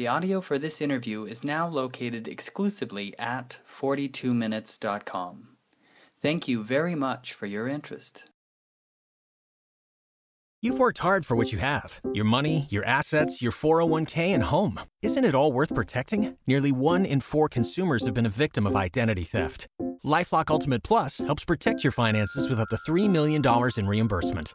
The audio for this interview is now located exclusively at 42minutes.com. Thank you very much for your interest. You've worked hard for what you have your money, your assets, your 401k, and home. Isn't it all worth protecting? Nearly one in four consumers have been a victim of identity theft. Lifelock Ultimate Plus helps protect your finances with up to $3 million in reimbursement.